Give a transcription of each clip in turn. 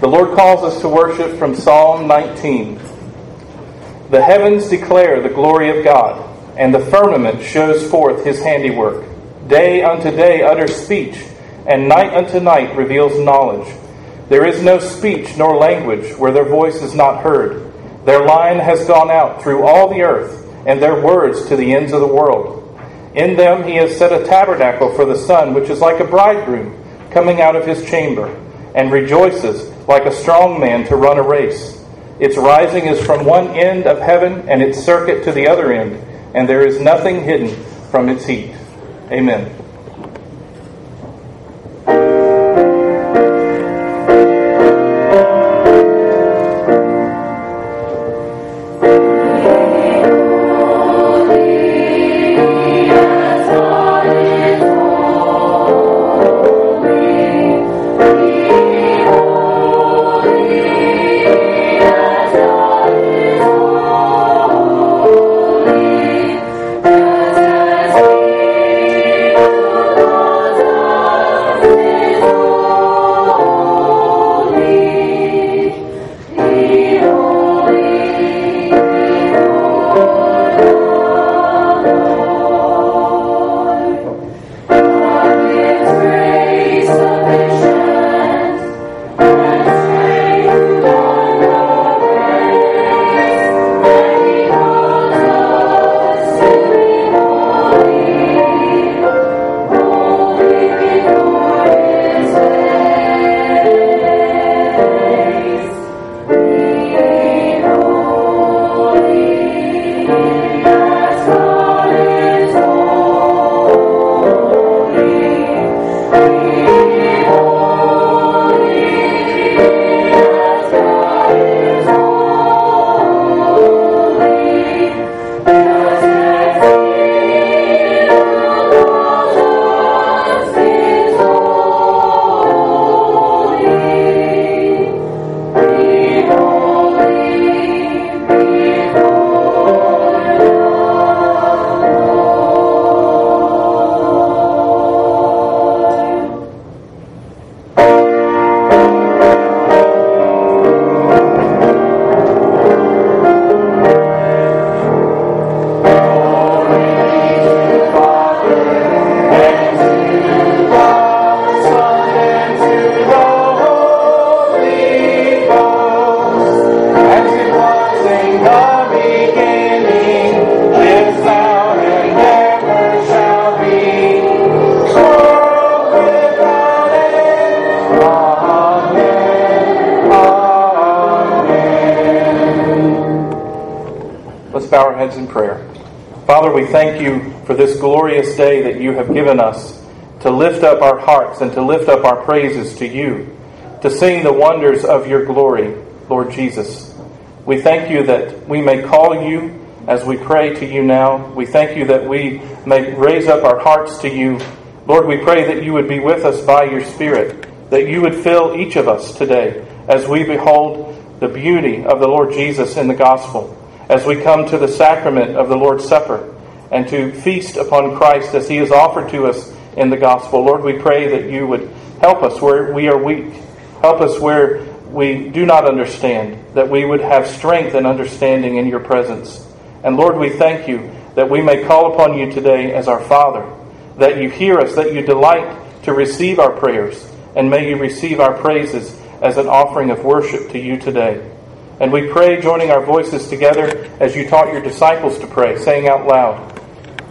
The Lord calls us to worship from Psalm 19. The heavens declare the glory of God, and the firmament shows forth his handiwork. Day unto day utters speech, and night unto night reveals knowledge. There is no speech nor language where their voice is not heard. Their line has gone out through all the earth, and their words to the ends of the world. In them he has set a tabernacle for the sun, which is like a bridegroom coming out of his chamber, and rejoices like a strong man to run a race. Its rising is from one end of heaven, and its circuit to the other end, and there is nothing hidden from its heat. Amen. Glorious day that you have given us to lift up our hearts and to lift up our praises to you, to sing the wonders of your glory, Lord Jesus. We thank you that we may call you as we pray to you now. We thank you that we may raise up our hearts to you. Lord, we pray that you would be with us by your Spirit, that you would fill each of us today as we behold the beauty of the Lord Jesus in the gospel, as we come to the sacrament of the Lord's Supper and to feast upon Christ as he is offered to us in the gospel. Lord, we pray that you would help us where we are weak. Help us where we do not understand, that we would have strength and understanding in your presence. And Lord, we thank you that we may call upon you today as our Father, that you hear us, that you delight to receive our prayers, and may you receive our praises as an offering of worship to you today. And we pray, joining our voices together as you taught your disciples to pray, saying out loud,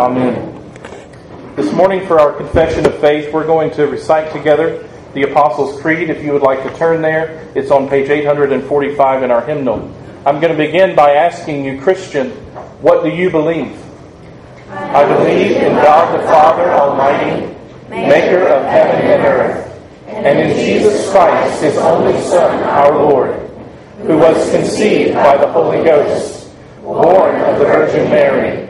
Amen. This morning, for our confession of faith, we're going to recite together the Apostles' Creed. If you would like to turn there, it's on page 845 in our hymnal. I'm going to begin by asking you, Christian, what do you believe? I believe in God the Father Almighty, maker of heaven and earth, and in Jesus Christ, his only Son, our Lord, who was conceived by the Holy Ghost, born of the Virgin Mary,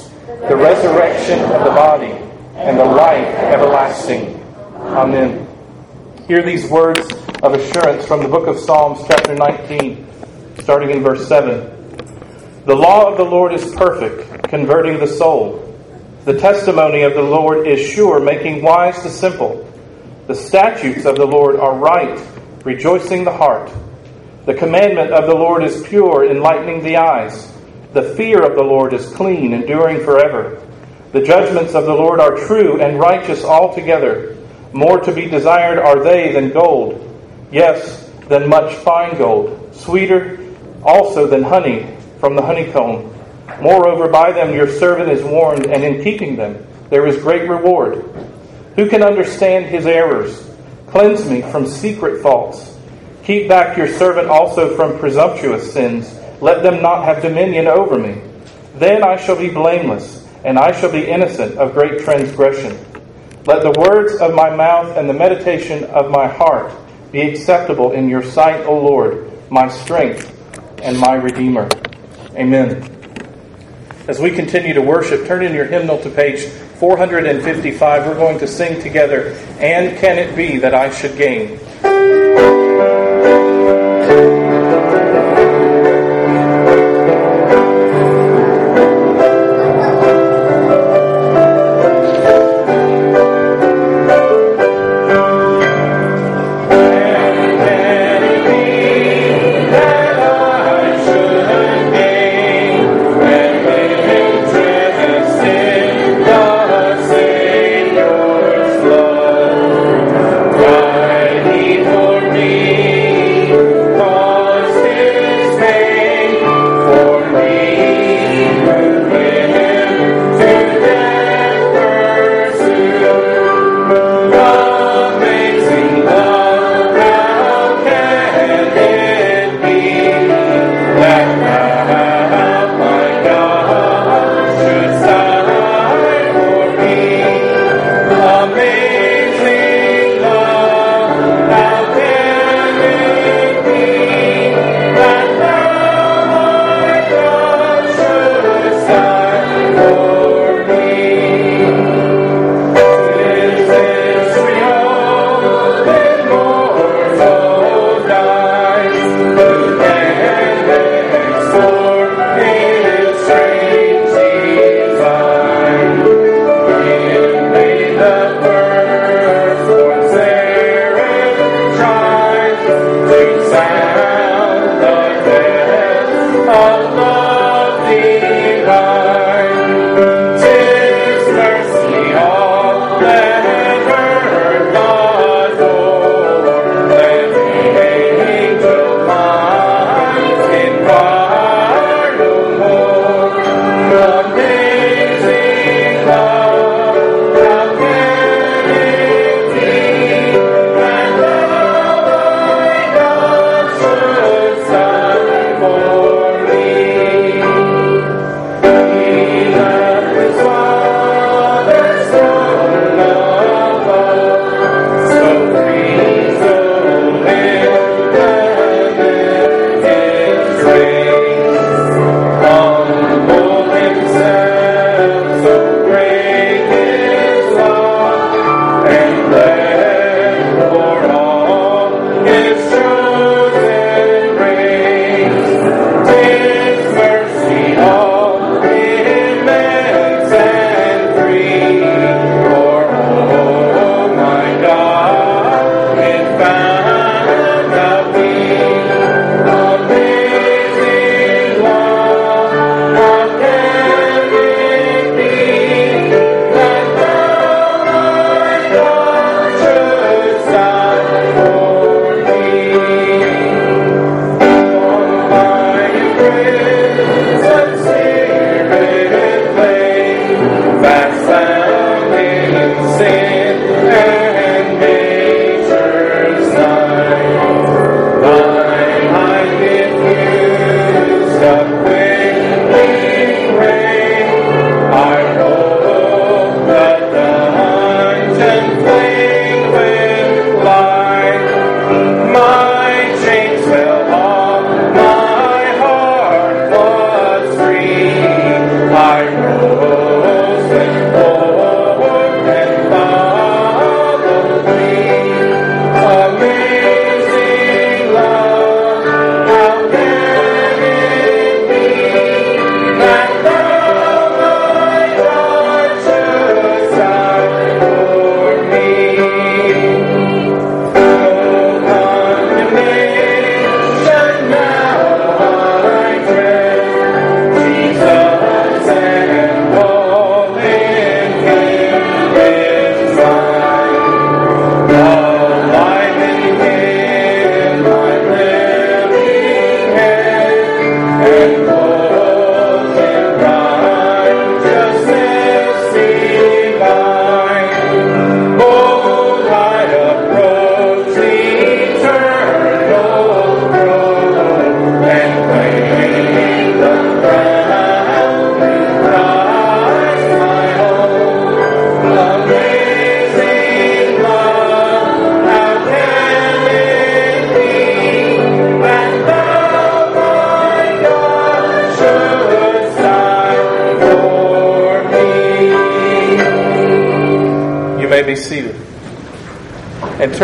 the resurrection of the body, and the life everlasting. Amen. Hear these words of assurance from the book of Psalms, chapter 19, starting in verse 7. The law of the Lord is perfect, converting the soul. The testimony of the Lord is sure, making wise the simple. The statutes of the Lord are right, rejoicing the heart. The commandment of the Lord is pure, enlightening the eyes. The fear of the Lord is clean, enduring forever. The judgments of the Lord are true and righteous altogether. More to be desired are they than gold, yes, than much fine gold, sweeter also than honey from the honeycomb. Moreover, by them your servant is warned, and in keeping them there is great reward. Who can understand his errors? Cleanse me from secret faults. Keep back your servant also from presumptuous sins. Let them not have dominion over me. Then I shall be blameless, and I shall be innocent of great transgression. Let the words of my mouth and the meditation of my heart be acceptable in your sight, O Lord, my strength and my Redeemer. Amen. As we continue to worship, turn in your hymnal to page 455. We're going to sing together, And Can It Be That I Should Gain?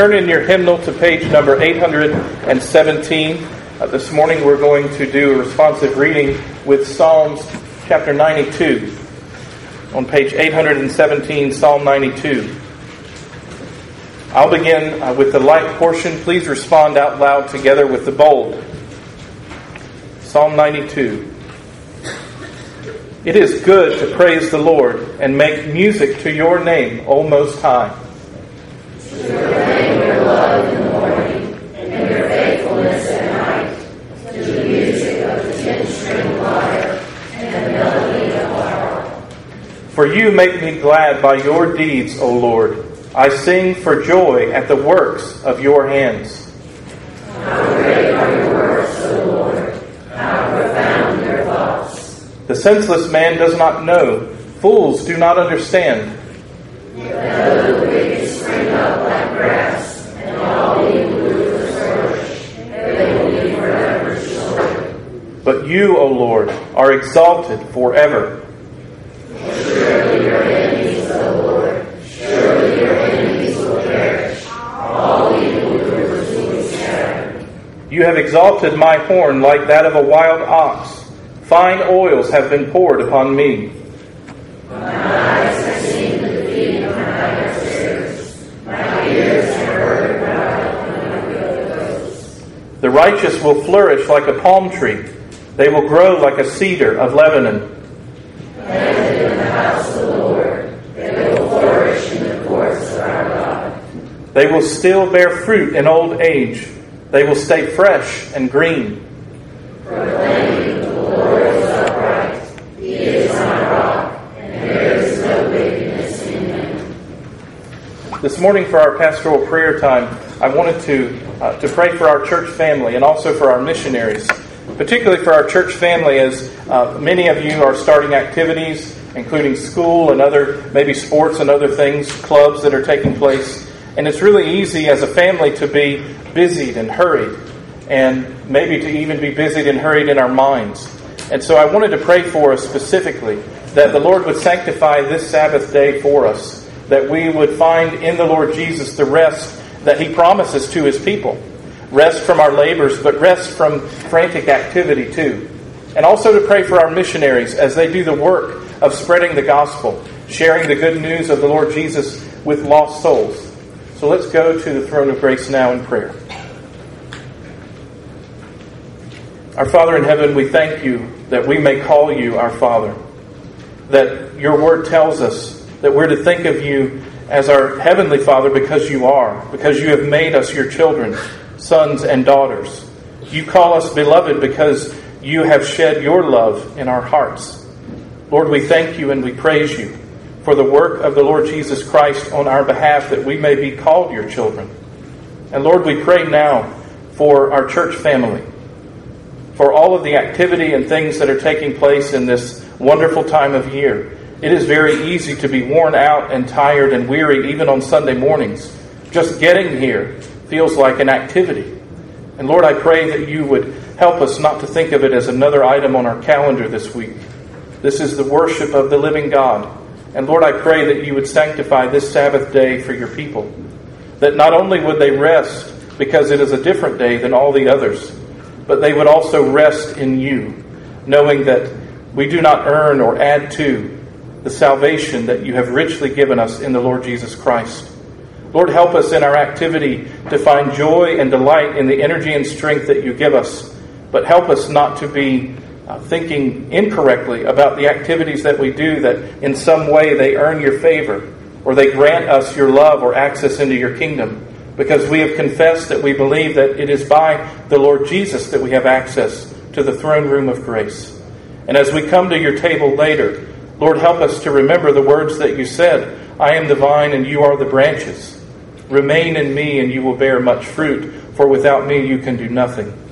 Turn in your hymnal to page number 817. Uh, this morning we're going to do a responsive reading with Psalms chapter 92. On page 817, Psalm 92. I'll begin uh, with the light portion. Please respond out loud together with the bold. Psalm 92. It is good to praise the Lord and make music to your name, O Most High. You make me glad by your deeds, O Lord. I sing for joy at the works of your hands. The senseless man does not know, fools do not understand. The. But you, O Lord, are exalted forever. Surely your enemies, O Lord, surely your enemies will perish. All evildoers will be scattered. You have exalted my horn like that of a wild ox. Fine oils have been poured upon me. The righteous will flourish like a palm tree. They will grow like a cedar of Lebanon. They will still bear fruit in old age. They will stay fresh and green. This morning, for our pastoral prayer time, I wanted to, uh, to pray for our church family and also for our missionaries, particularly for our church family, as uh, many of you are starting activities, including school and other, maybe sports and other things, clubs that are taking place. And it's really easy as a family to be busied and hurried, and maybe to even be busied and hurried in our minds. And so I wanted to pray for us specifically that the Lord would sanctify this Sabbath day for us that we would find in the Lord Jesus the rest that He promises to His people. Rest from our labors, but rest from frantic activity too. And also to pray for our missionaries as they do the work of spreading the gospel, sharing the good news of the Lord Jesus with lost souls. So let's go to the throne of grace now in prayer. Our Father in heaven, we thank you that we may call you our Father, that your word tells us that we're to think of you as our heavenly Father because you are, because you have made us your children, sons and daughters. You call us beloved because you have shed your love in our hearts. Lord, we thank you and we praise you for the work of the Lord Jesus Christ on our behalf that we may be called your children. And Lord, we pray now for our church family, for all of the activity and things that are taking place in this wonderful time of year. It is very easy to be worn out and tired and weary even on Sunday mornings. Just getting here feels like an activity. And Lord, I pray that you would help us not to think of it as another item on our calendar this week. This is the worship of the living God. And Lord, I pray that you would sanctify this Sabbath day for your people. That not only would they rest because it is a different day than all the others, but they would also rest in you, knowing that we do not earn or add to the salvation that you have richly given us in the Lord Jesus Christ. Lord, help us in our activity to find joy and delight in the energy and strength that you give us, but help us not to be uh, thinking incorrectly about the activities that we do that in some way they earn your favor or they grant us your love or access into your kingdom because we have confessed that we believe that it is by the Lord Jesus that we have access to the throne room of grace. And as we come to your table later, Lord, help us to remember the words that you said I am the vine and you are the branches. Remain in me and you will bear much fruit, for without me you can do nothing.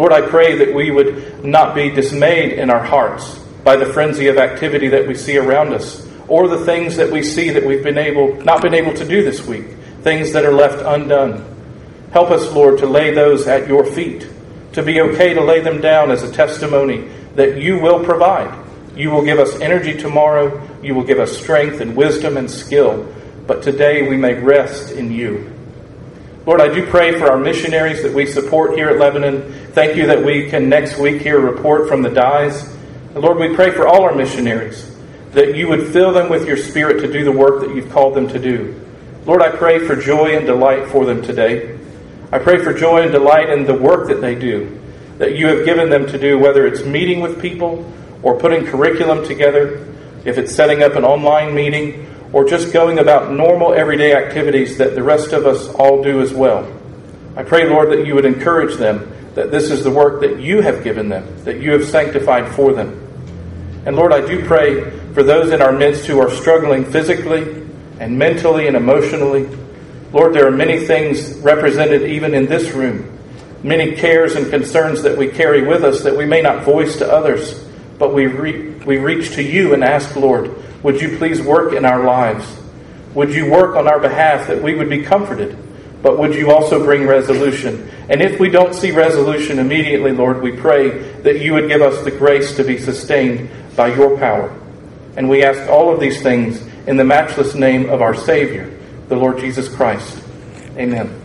Lord, I pray that we would not be dismayed in our hearts by the frenzy of activity that we see around us, or the things that we see that we've been able, not been able to do this week, things that are left undone. Help us, Lord, to lay those at your feet, to be okay to lay them down as a testimony that you will provide. You will give us energy tomorrow, you will give us strength and wisdom and skill, but today we may rest in you. Lord, I do pray for our missionaries that we support here at Lebanon. Thank you that we can next week hear a report from the dies. And Lord, we pray for all our missionaries that you would fill them with your spirit to do the work that you've called them to do. Lord, I pray for joy and delight for them today. I pray for joy and delight in the work that they do, that you have given them to do, whether it's meeting with people or putting curriculum together, if it's setting up an online meeting, or just going about normal everyday activities that the rest of us all do as well. I pray, Lord, that you would encourage them that this is the work that you have given them, that you have sanctified for them. And Lord, I do pray for those in our midst who are struggling physically and mentally and emotionally. Lord, there are many things represented even in this room, many cares and concerns that we carry with us that we may not voice to others, but we, re- we reach to you and ask, Lord, would you please work in our lives? Would you work on our behalf that we would be comforted? But would you also bring resolution? And if we don't see resolution immediately, Lord, we pray that you would give us the grace to be sustained by your power. And we ask all of these things in the matchless name of our Savior, the Lord Jesus Christ. Amen.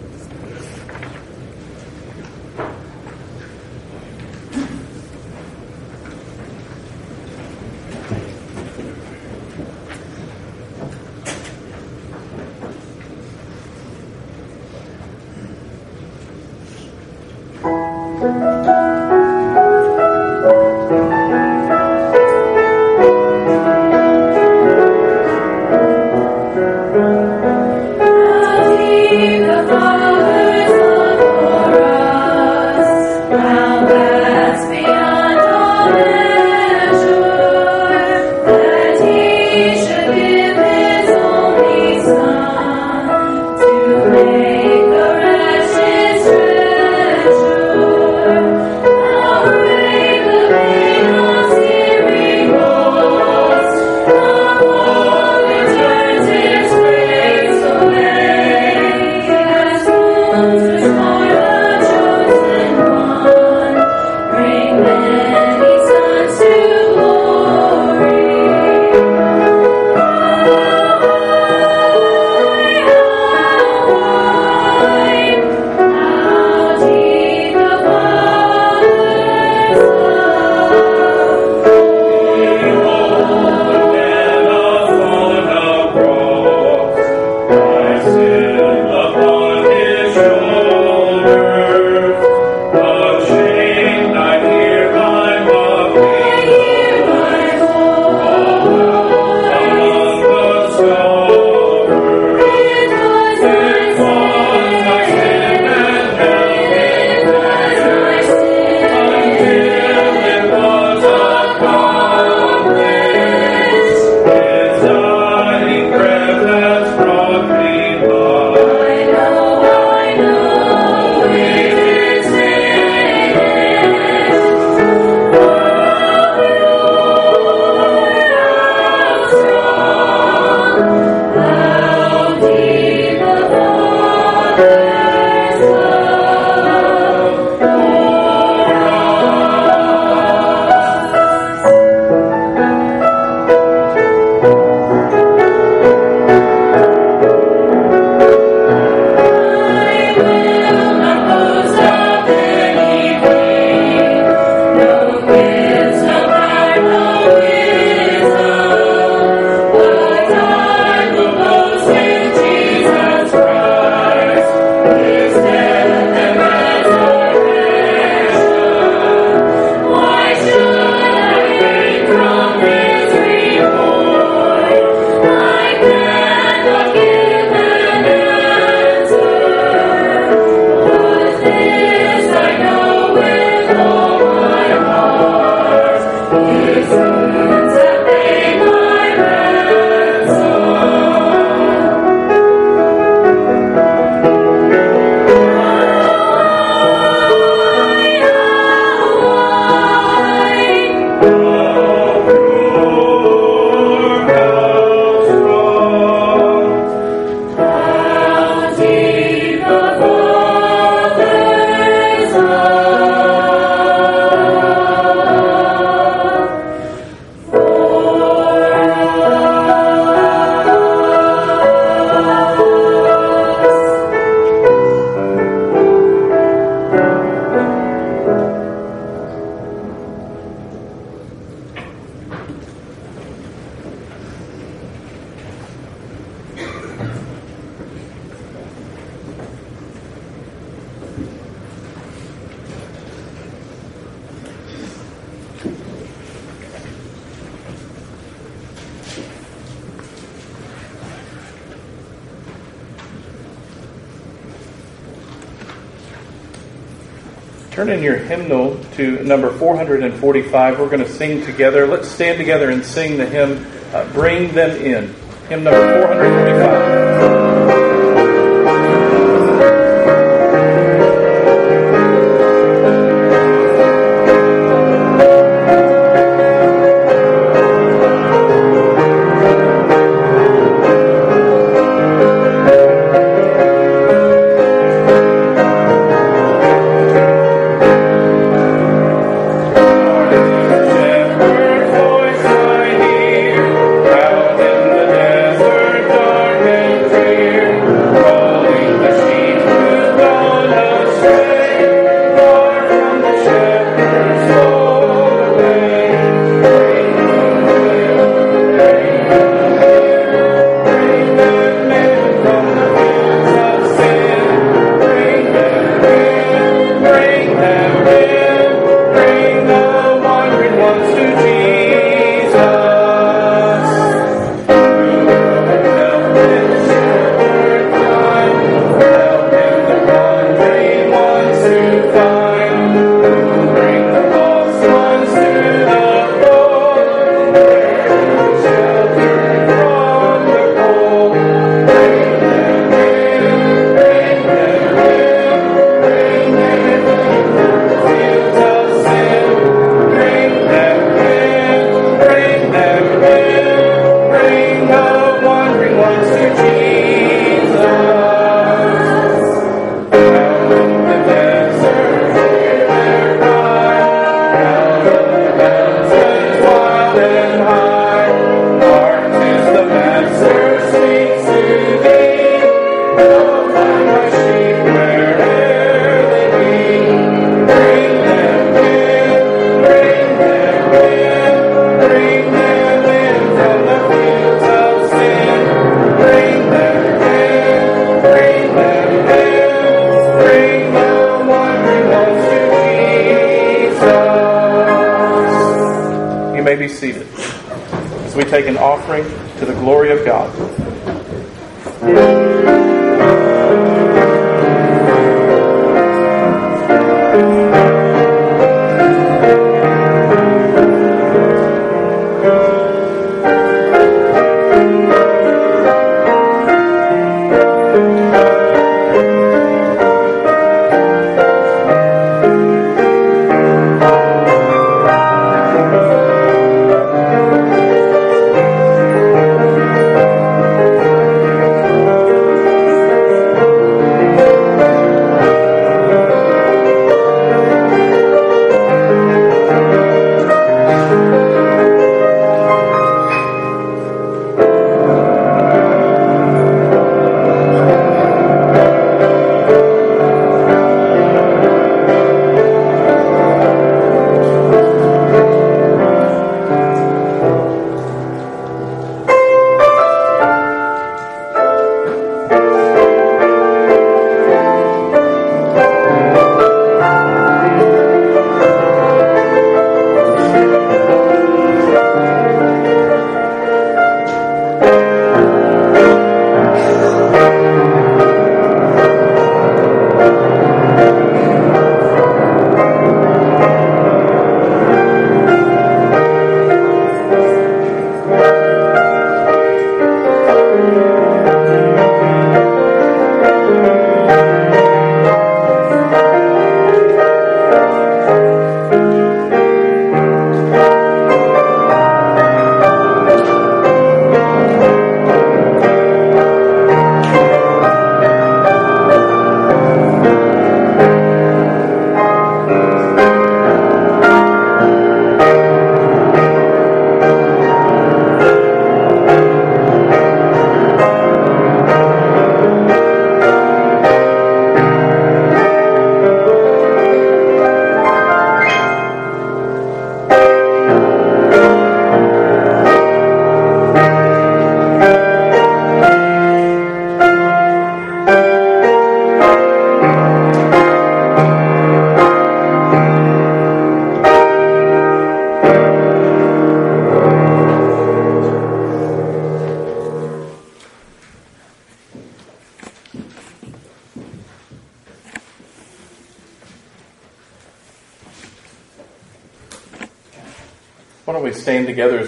Turn in your hymnal to number 445. We're going to sing together. Let's stand together and sing the hymn, uh, Bring Them In. Hymn number 445.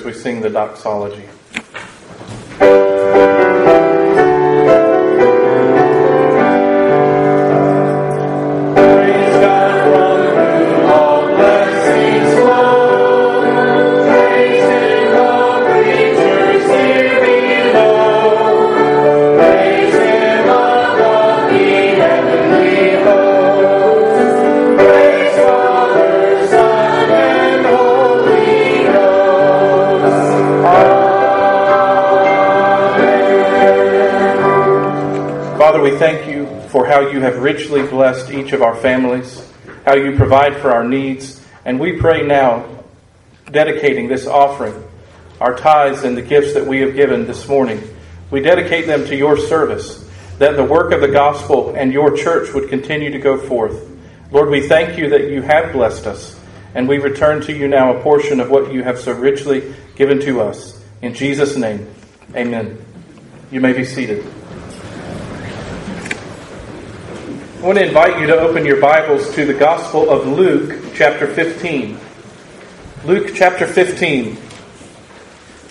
We sing the doxology? You have richly blessed each of our families, how you provide for our needs, and we pray now, dedicating this offering, our tithes and the gifts that we have given this morning, we dedicate them to your service, that the work of the gospel and your church would continue to go forth. Lord, we thank you that you have blessed us, and we return to you now a portion of what you have so richly given to us. In Jesus' name, amen. You may be seated. I want to invite you to open your Bibles to the Gospel of Luke, chapter 15. Luke, chapter 15.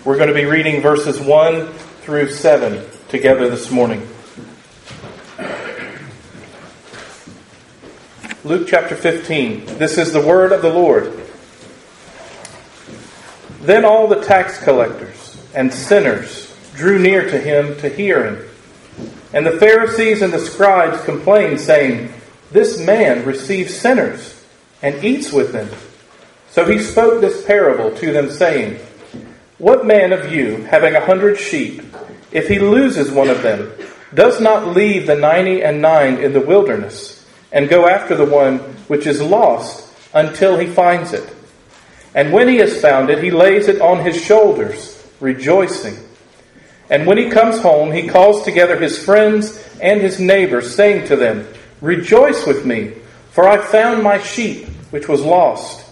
We're going to be reading verses 1 through 7 together this morning. Luke chapter 15. This is the word of the Lord. Then all the tax collectors and sinners drew near to him to hear him. And the Pharisees and the scribes complained, saying, This man receives sinners and eats with them. So he spoke this parable to them, saying, What man of you, having a hundred sheep, if he loses one of them, does not leave the ninety and nine in the wilderness, and go after the one which is lost until he finds it? And when he has found it, he lays it on his shoulders, rejoicing. And when he comes home, he calls together his friends and his neighbors, saying to them, Rejoice with me, for I found my sheep which was lost.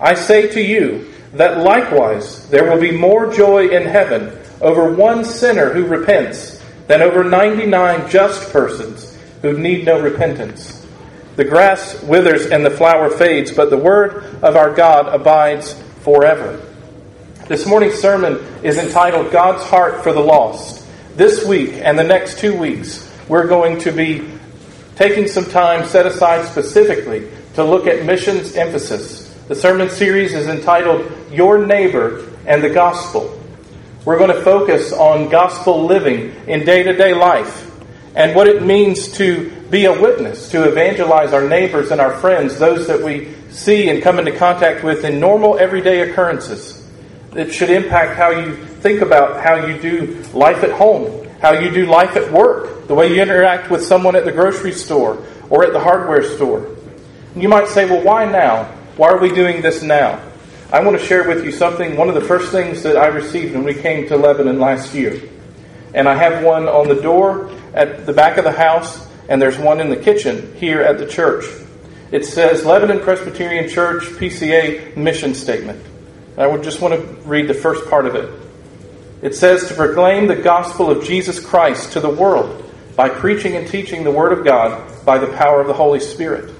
I say to you that likewise there will be more joy in heaven over one sinner who repents than over 99 just persons who need no repentance. The grass withers and the flower fades, but the word of our God abides forever. This morning's sermon is entitled God's Heart for the Lost. This week and the next two weeks, we're going to be taking some time set aside specifically to look at missions emphasis. The sermon series is entitled Your Neighbor and the Gospel. We're going to focus on gospel living in day to day life and what it means to be a witness, to evangelize our neighbors and our friends, those that we see and come into contact with in normal everyday occurrences. It should impact how you think about how you do life at home, how you do life at work, the way you interact with someone at the grocery store or at the hardware store. You might say, well, why now? Why are we doing this now? I want to share with you something, one of the first things that I received when we came to Lebanon last year. And I have one on the door at the back of the house, and there's one in the kitchen here at the church. It says Lebanon Presbyterian Church PCA mission statement. I would just want to read the first part of it. It says, To proclaim the gospel of Jesus Christ to the world by preaching and teaching the Word of God by the power of the Holy Spirit.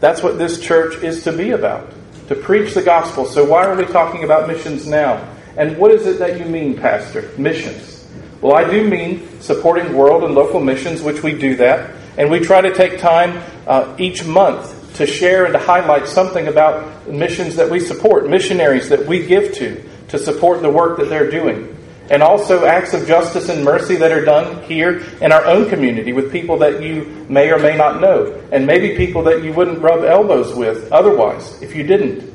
That's what this church is to be about, to preach the gospel. So, why are we talking about missions now? And what is it that you mean, Pastor? Missions. Well, I do mean supporting world and local missions, which we do that. And we try to take time uh, each month to share and to highlight something about missions that we support, missionaries that we give to, to support the work that they're doing. And also acts of justice and mercy that are done here in our own community with people that you may or may not know, and maybe people that you wouldn't rub elbows with otherwise if you didn't.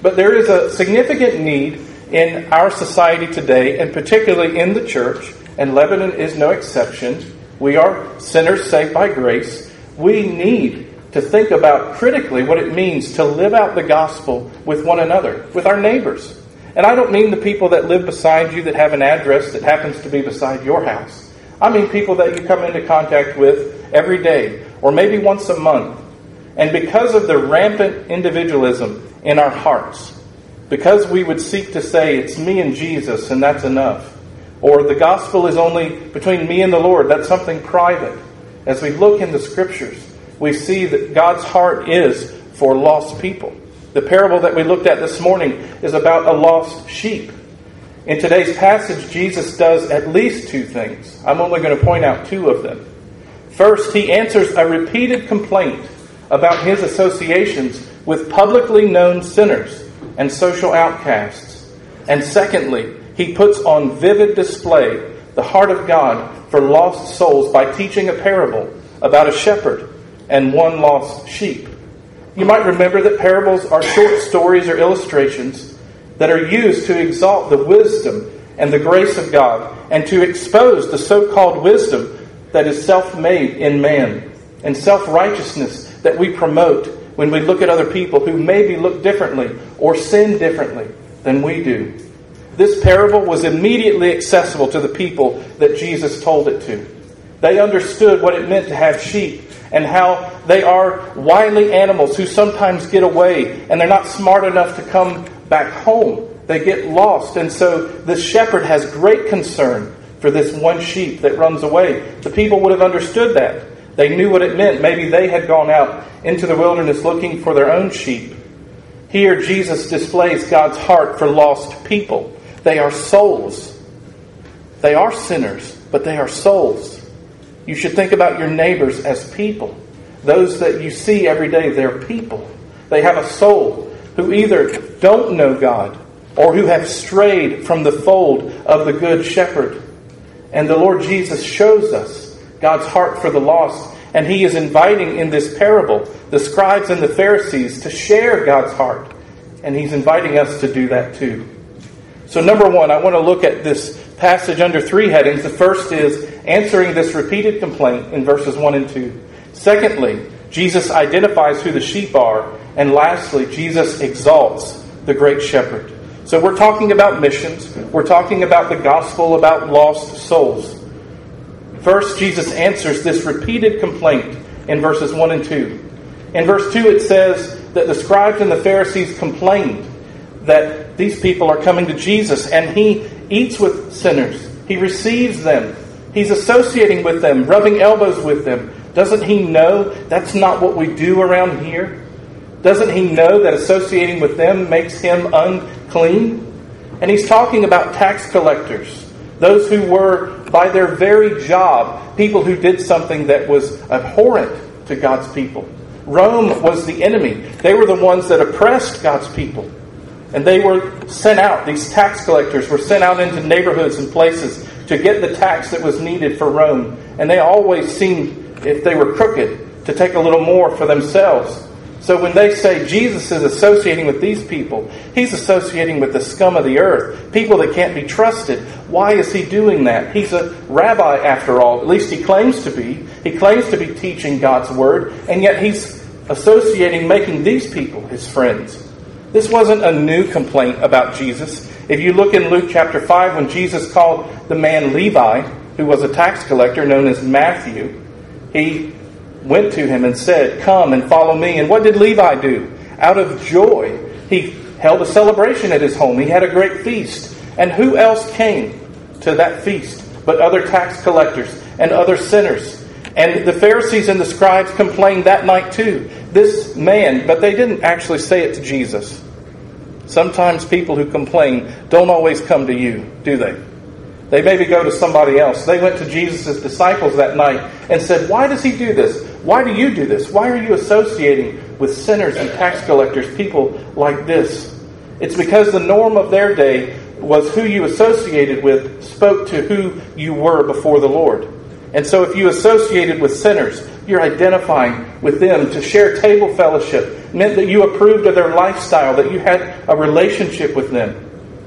But there is a significant need in our society today, and particularly in the church, and Lebanon is no exception. We are sinners saved by grace. We need to think about critically what it means to live out the gospel with one another, with our neighbors. And I don't mean the people that live beside you that have an address that happens to be beside your house. I mean people that you come into contact with every day or maybe once a month. And because of the rampant individualism in our hearts, because we would seek to say, it's me and Jesus and that's enough, or the gospel is only between me and the Lord, that's something private. As we look in the scriptures, we see that God's heart is for lost people. The parable that we looked at this morning is about a lost sheep. In today's passage, Jesus does at least two things. I'm only going to point out two of them. First, he answers a repeated complaint about his associations with publicly known sinners and social outcasts. And secondly, he puts on vivid display the heart of God for lost souls by teaching a parable about a shepherd and one lost sheep. You might remember that parables are short stories or illustrations that are used to exalt the wisdom and the grace of God and to expose the so called wisdom that is self made in man and self righteousness that we promote when we look at other people who maybe look differently or sin differently than we do. This parable was immediately accessible to the people that Jesus told it to. They understood what it meant to have sheep and how they are wily animals who sometimes get away and they're not smart enough to come back home. They get lost. And so the shepherd has great concern for this one sheep that runs away. The people would have understood that. They knew what it meant. Maybe they had gone out into the wilderness looking for their own sheep. Here, Jesus displays God's heart for lost people. They are souls. They are sinners, but they are souls. You should think about your neighbors as people. Those that you see every day, they're people. They have a soul who either don't know God or who have strayed from the fold of the Good Shepherd. And the Lord Jesus shows us God's heart for the lost. And he is inviting in this parable the scribes and the Pharisees to share God's heart. And he's inviting us to do that too. So, number one, I want to look at this passage under three headings. The first is answering this repeated complaint in verses 1 and 2. Secondly, Jesus identifies who the sheep are. And lastly, Jesus exalts the great shepherd. So we're talking about missions. We're talking about the gospel, about lost souls. First, Jesus answers this repeated complaint in verses 1 and 2. In verse 2, it says that the scribes and the Pharisees complained that these people are coming to Jesus and he eats with sinners. He receives them. He's associating with them, rubbing elbows with them. Doesn't he know that's not what we do around here? Doesn't he know that associating with them makes him unclean? And he's talking about tax collectors, those who were, by their very job, people who did something that was abhorrent to God's people. Rome was the enemy. They were the ones that oppressed God's people. And they were sent out, these tax collectors were sent out into neighborhoods and places to get the tax that was needed for Rome. And they always seemed, if they were crooked, to take a little more for themselves. So when they say Jesus is associating with these people, he's associating with the scum of the earth, people that can't be trusted. Why is he doing that? He's a rabbi after all. At least he claims to be. He claims to be teaching God's word, and yet he's associating making these people his friends. This wasn't a new complaint about Jesus. If you look in Luke chapter 5, when Jesus called the man Levi, who was a tax collector known as Matthew, he went to him and said, Come and follow me. And what did Levi do? Out of joy, he held a celebration at his home. He had a great feast. And who else came to that feast but other tax collectors and other sinners? And the Pharisees and the scribes complained that night too. This man, but they didn't actually say it to Jesus. Sometimes people who complain don't always come to you, do they? They maybe go to somebody else. They went to Jesus' disciples that night and said, Why does he do this? Why do you do this? Why are you associating with sinners and tax collectors, people like this? It's because the norm of their day was who you associated with spoke to who you were before the Lord. And so if you associated with sinners, you're identifying with them. To share table fellowship meant that you approved of their lifestyle, that you had a relationship with them.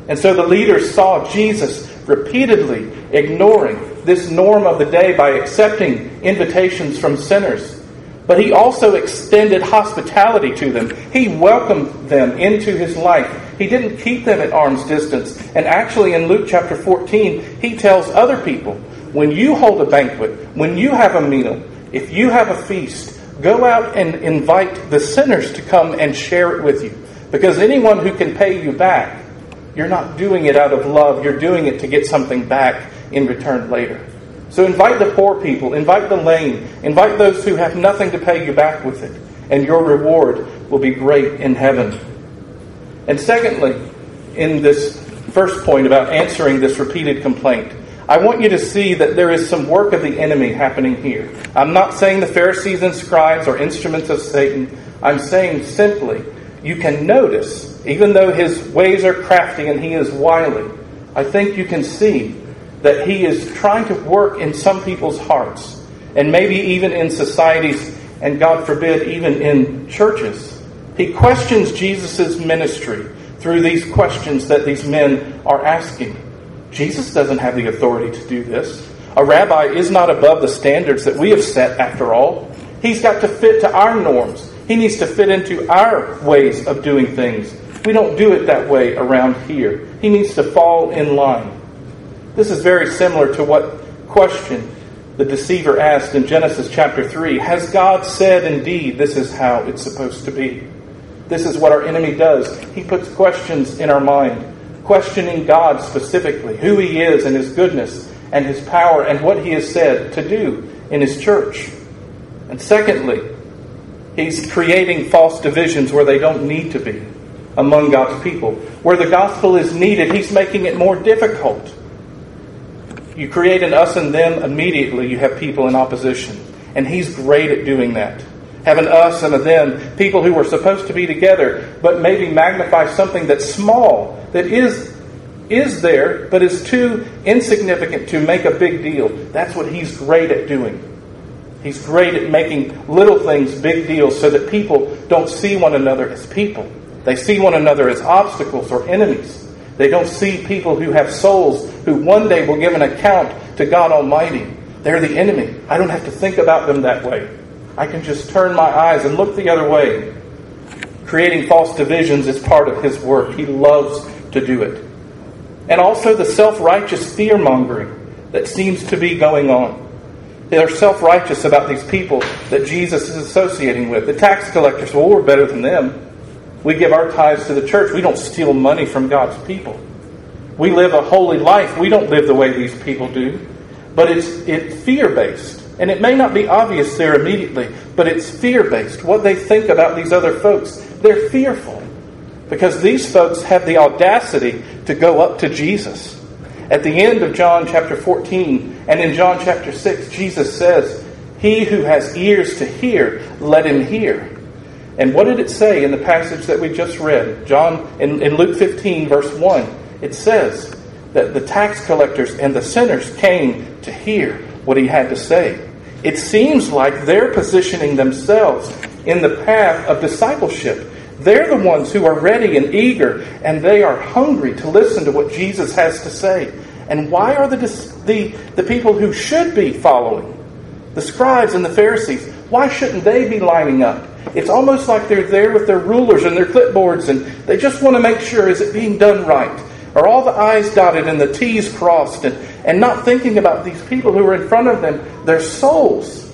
And so the leaders saw Jesus repeatedly ignoring this norm of the day by accepting invitations from sinners. But he also extended hospitality to them. He welcomed them into his life. He didn't keep them at arm's distance. And actually, in Luke chapter 14, he tells other people when you hold a banquet, when you have a meal, if you have a feast, go out and invite the sinners to come and share it with you. Because anyone who can pay you back, you're not doing it out of love, you're doing it to get something back in return later. So invite the poor people, invite the lame, invite those who have nothing to pay you back with it, and your reward will be great in heaven. And secondly, in this first point about answering this repeated complaint, I want you to see that there is some work of the enemy happening here. I'm not saying the Pharisees and scribes are instruments of Satan. I'm saying simply, you can notice, even though his ways are crafty and he is wily, I think you can see that he is trying to work in some people's hearts, and maybe even in societies, and God forbid, even in churches. He questions Jesus' ministry through these questions that these men are asking. Jesus doesn't have the authority to do this. A rabbi is not above the standards that we have set, after all. He's got to fit to our norms. He needs to fit into our ways of doing things. We don't do it that way around here. He needs to fall in line. This is very similar to what question the deceiver asked in Genesis chapter 3 Has God said indeed this is how it's supposed to be? This is what our enemy does. He puts questions in our mind, questioning God specifically, who He is and His goodness and His power and what He has said to do in His church. And secondly, He's creating false divisions where they don't need to be among God's people. Where the gospel is needed, He's making it more difficult. You create an us and them, immediately you have people in opposition. And He's great at doing that. Have an us and a them, people who were supposed to be together, but maybe magnify something that's small, that is is there, but is too insignificant to make a big deal. That's what he's great at doing. He's great at making little things big deals so that people don't see one another as people. They see one another as obstacles or enemies. They don't see people who have souls who one day will give an account to God Almighty. They're the enemy. I don't have to think about them that way. I can just turn my eyes and look the other way. Creating false divisions is part of his work. He loves to do it. And also the self righteous fear mongering that seems to be going on. They're self righteous about these people that Jesus is associating with. The tax collectors, well, we're better than them. We give our tithes to the church. We don't steal money from God's people. We live a holy life. We don't live the way these people do. But it's, it's fear based. And it may not be obvious there immediately, but it's fear based. What they think about these other folks, they're fearful. Because these folks have the audacity to go up to Jesus. At the end of John chapter 14 and in John chapter 6, Jesus says, He who has ears to hear, let him hear. And what did it say in the passage that we just read? John, in, in Luke 15, verse 1, it says that the tax collectors and the sinners came to hear what he had to say. It seems like they're positioning themselves in the path of discipleship. They're the ones who are ready and eager, and they are hungry to listen to what Jesus has to say. And why are the, the, the people who should be following, the scribes and the Pharisees, why shouldn't they be lining up? It's almost like they're there with their rulers and their clipboards, and they just want to make sure is it being done right? Are all the I's dotted and the T's crossed? And, and not thinking about these people who are in front of them, their souls.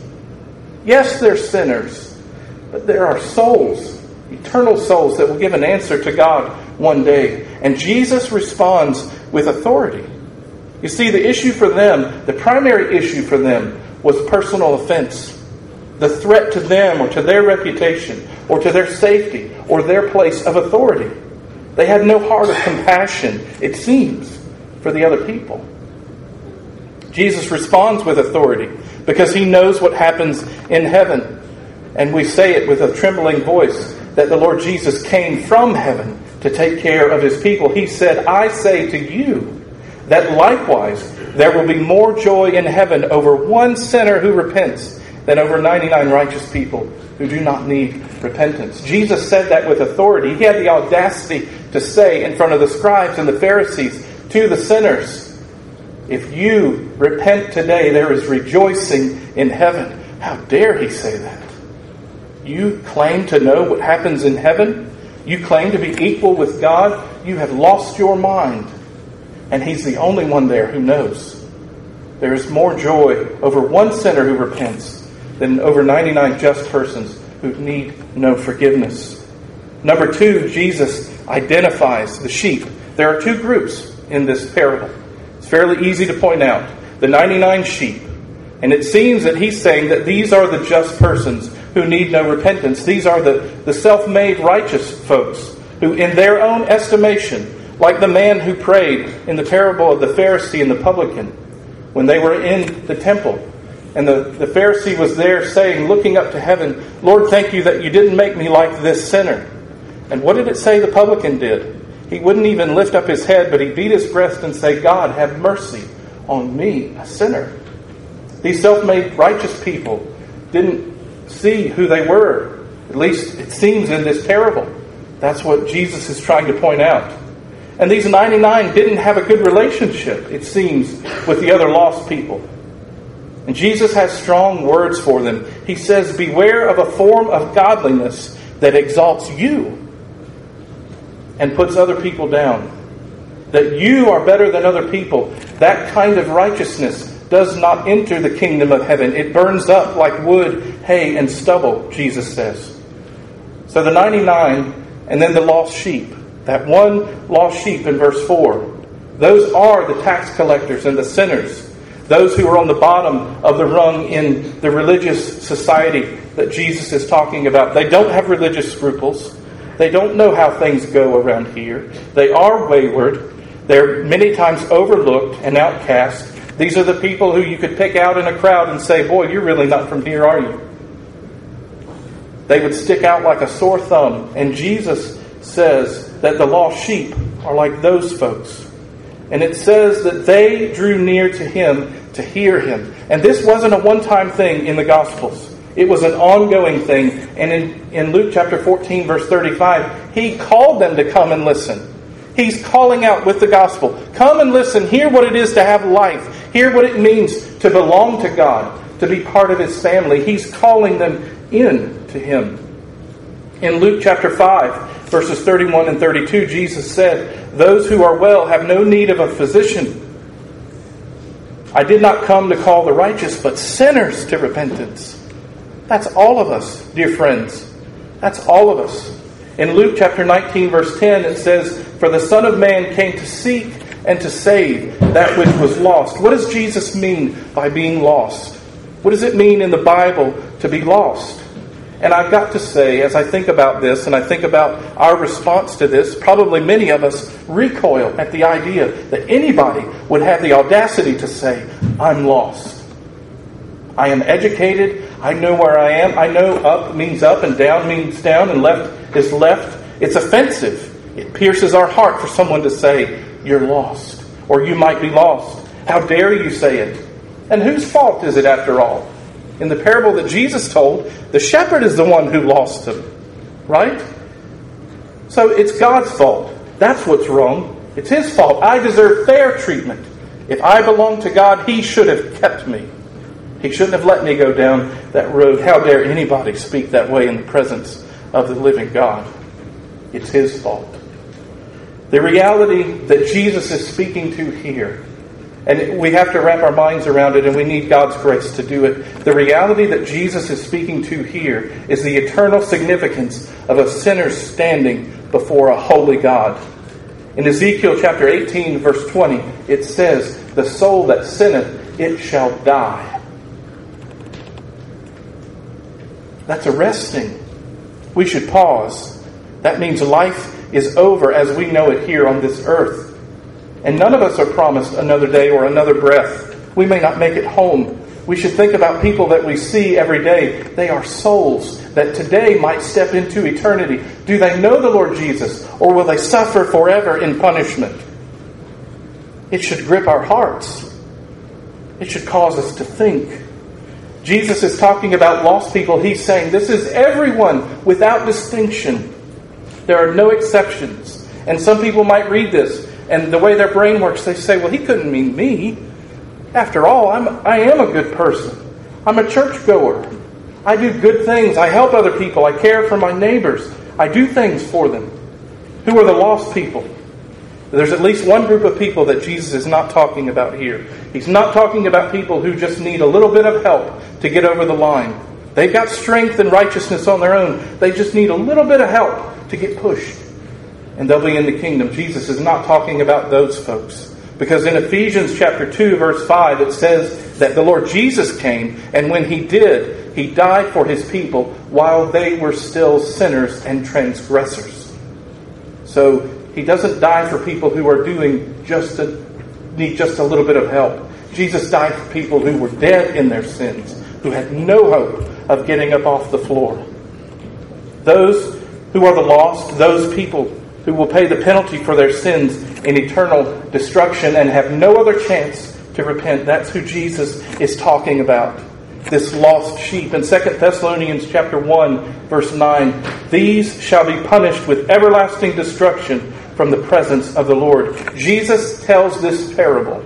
Yes, they're sinners, but there are souls, eternal souls that will give an answer to God one day. And Jesus responds with authority. You see, the issue for them, the primary issue for them, was personal offense. The threat to them or to their reputation or to their safety or their place of authority. They had no heart of compassion, it seems, for the other people. Jesus responds with authority because he knows what happens in heaven. And we say it with a trembling voice that the Lord Jesus came from heaven to take care of his people. He said, I say to you that likewise there will be more joy in heaven over one sinner who repents than over 99 righteous people who do not need repentance. Jesus said that with authority. He had the audacity to say in front of the scribes and the Pharisees to the sinners, If you repent today, there is rejoicing in heaven. How dare he say that? You claim to know what happens in heaven? You claim to be equal with God? You have lost your mind. And he's the only one there who knows. There is more joy over one sinner who repents than over 99 just persons who need no forgiveness. Number two, Jesus identifies the sheep. There are two groups in this parable. It's fairly easy to point out the 99 sheep. And it seems that he's saying that these are the just persons who need no repentance. These are the, the self made righteous folks who, in their own estimation, like the man who prayed in the parable of the Pharisee and the publican, when they were in the temple, and the, the Pharisee was there saying, looking up to heaven, Lord, thank you that you didn't make me like this sinner. And what did it say the publican did? He wouldn't even lift up his head, but he beat his breast and say, God, have mercy on me, a sinner. These self made righteous people didn't see who they were. At least it seems in this parable. That's what Jesus is trying to point out. And these 99 didn't have a good relationship, it seems, with the other lost people. And Jesus has strong words for them. He says, Beware of a form of godliness that exalts you and puts other people down. That you are better than other people. That kind of righteousness does not enter the kingdom of heaven. It burns up like wood, hay, and stubble, Jesus says. So the 99 and then the lost sheep. That one lost sheep in verse 4. Those are the tax collectors and the sinners. Those who are on the bottom of the rung in the religious society that Jesus is talking about. They don't have religious scruples. They don't know how things go around here. They are wayward. They're many times overlooked and outcast. These are the people who you could pick out in a crowd and say, Boy, you're really not from here, are you? They would stick out like a sore thumb. And Jesus says that the lost sheep are like those folks. And it says that they drew near to him to hear him. And this wasn't a one time thing in the Gospels, it was an ongoing thing. And in, in Luke chapter 14, verse 35, he called them to come and listen. He's calling out with the gospel. Come and listen. Hear what it is to have life. Hear what it means to belong to God, to be part of His family. He's calling them in to Him. In Luke chapter 5, verses 31 and 32, Jesus said, Those who are well have no need of a physician. I did not come to call the righteous, but sinners to repentance. That's all of us, dear friends. That's all of us. In Luke chapter 19, verse 10, it says, For the Son of Man came to seek and to save that which was lost. What does Jesus mean by being lost? What does it mean in the Bible to be lost? And I've got to say, as I think about this and I think about our response to this, probably many of us recoil at the idea that anybody would have the audacity to say, I'm lost. I am educated. I know where I am. I know up means up and down means down and left is left. It's offensive. It pierces our heart for someone to say, You're lost. Or you might be lost. How dare you say it? And whose fault is it after all? In the parable that Jesus told, the shepherd is the one who lost him. Right? So it's God's fault. That's what's wrong. It's his fault. I deserve fair treatment. If I belong to God, he should have kept me. He shouldn't have let me go down that road. How dare anybody speak that way in the presence of the living God? It's his fault. The reality that Jesus is speaking to here and we have to wrap our minds around it, and we need God's grace to do it. The reality that Jesus is speaking to here is the eternal significance of a sinner standing before a holy God. In Ezekiel chapter 18, verse 20, it says, The soul that sinneth, it shall die. That's arresting. We should pause. That means life is over as we know it here on this earth. And none of us are promised another day or another breath. We may not make it home. We should think about people that we see every day. They are souls that today might step into eternity. Do they know the Lord Jesus or will they suffer forever in punishment? It should grip our hearts. It should cause us to think. Jesus is talking about lost people. He's saying this is everyone without distinction. There are no exceptions. And some people might read this and the way their brain works, they say, well, he couldn't mean me. After all, I'm, I am a good person. I'm a churchgoer. I do good things. I help other people. I care for my neighbors. I do things for them. Who are the lost people? There's at least one group of people that Jesus is not talking about here. He's not talking about people who just need a little bit of help to get over the line. They've got strength and righteousness on their own. They just need a little bit of help to get pushed and they'll be in the kingdom. Jesus is not talking about those folks. Because in Ephesians chapter 2 verse 5 it says that the Lord Jesus came and when he did, he died for his people while they were still sinners and transgressors. So he doesn't die for people who are doing just need just a little bit of help. Jesus died for people who were dead in their sins, who had no hope of getting up off the floor. Those who are the lost, those people who will pay the penalty for their sins in eternal destruction and have no other chance to repent. That's who Jesus is talking about. This lost sheep. In 2 Thessalonians chapter 1, verse 9, these shall be punished with everlasting destruction from the presence of the Lord. Jesus tells this parable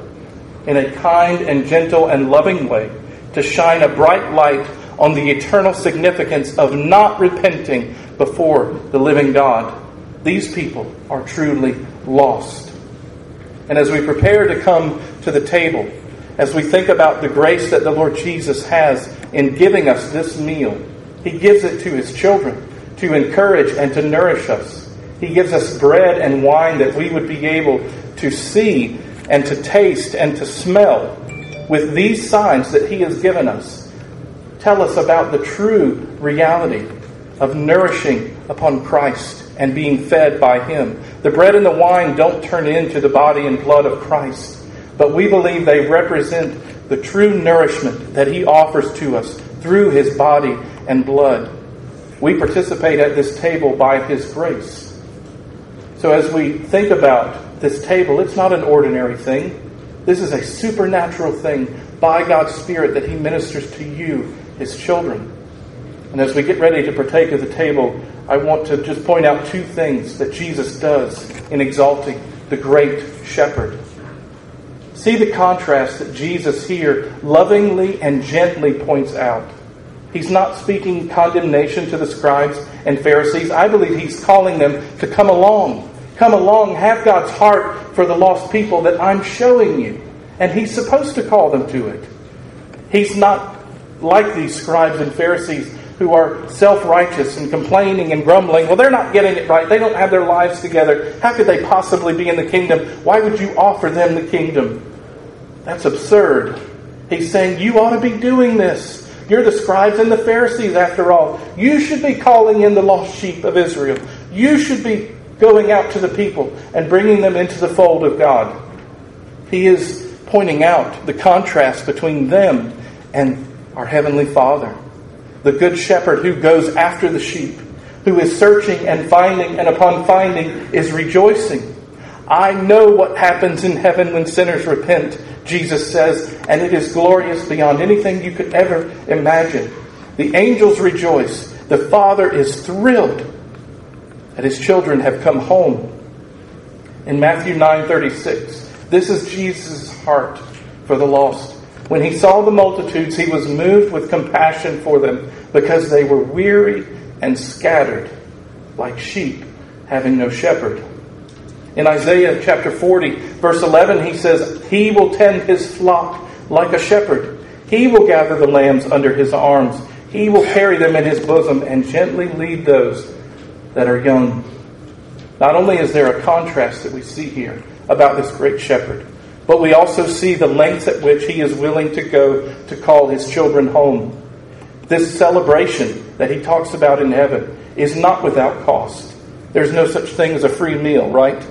in a kind and gentle and loving way to shine a bright light on the eternal significance of not repenting before the living God. These people are truly lost. And as we prepare to come to the table, as we think about the grace that the Lord Jesus has in giving us this meal, He gives it to His children to encourage and to nourish us. He gives us bread and wine that we would be able to see and to taste and to smell with these signs that He has given us tell us about the true reality of nourishing upon Christ and being fed by Him. The bread and the wine don't turn into the body and blood of Christ, but we believe they represent the true nourishment that He offers to us through His body and blood. We participate at this table by His grace. So as we think about this table, it's not an ordinary thing. This is a supernatural thing by God's Spirit that He ministers to you his children. And as we get ready to partake of the table, I want to just point out two things that Jesus does in exalting the great shepherd. See the contrast that Jesus here lovingly and gently points out. He's not speaking condemnation to the scribes and Pharisees. I believe he's calling them to come along. Come along, have God's heart for the lost people that I'm showing you. And he's supposed to call them to it. He's not like these scribes and Pharisees who are self righteous and complaining and grumbling. Well, they're not getting it right. They don't have their lives together. How could they possibly be in the kingdom? Why would you offer them the kingdom? That's absurd. He's saying, You ought to be doing this. You're the scribes and the Pharisees, after all. You should be calling in the lost sheep of Israel. You should be going out to the people and bringing them into the fold of God. He is pointing out the contrast between them and our Heavenly Father, the Good Shepherd who goes after the sheep, who is searching and finding, and upon finding is rejoicing. I know what happens in heaven when sinners repent, Jesus says, and it is glorious beyond anything you could ever imagine. The angels rejoice. The Father is thrilled his children have come home. In Matthew 9:36, this is Jesus' heart for the lost. When he saw the multitudes, he was moved with compassion for them because they were weary and scattered like sheep having no shepherd. In Isaiah chapter 40, verse 11, he says, He will tend his flock like a shepherd. He will gather the lambs under his arms. He will carry them in his bosom and gently lead those that are young. Not only is there a contrast that we see here about this great shepherd, but we also see the lengths at which he is willing to go to call his children home. This celebration that he talks about in heaven is not without cost. There's no such thing as a free meal, right?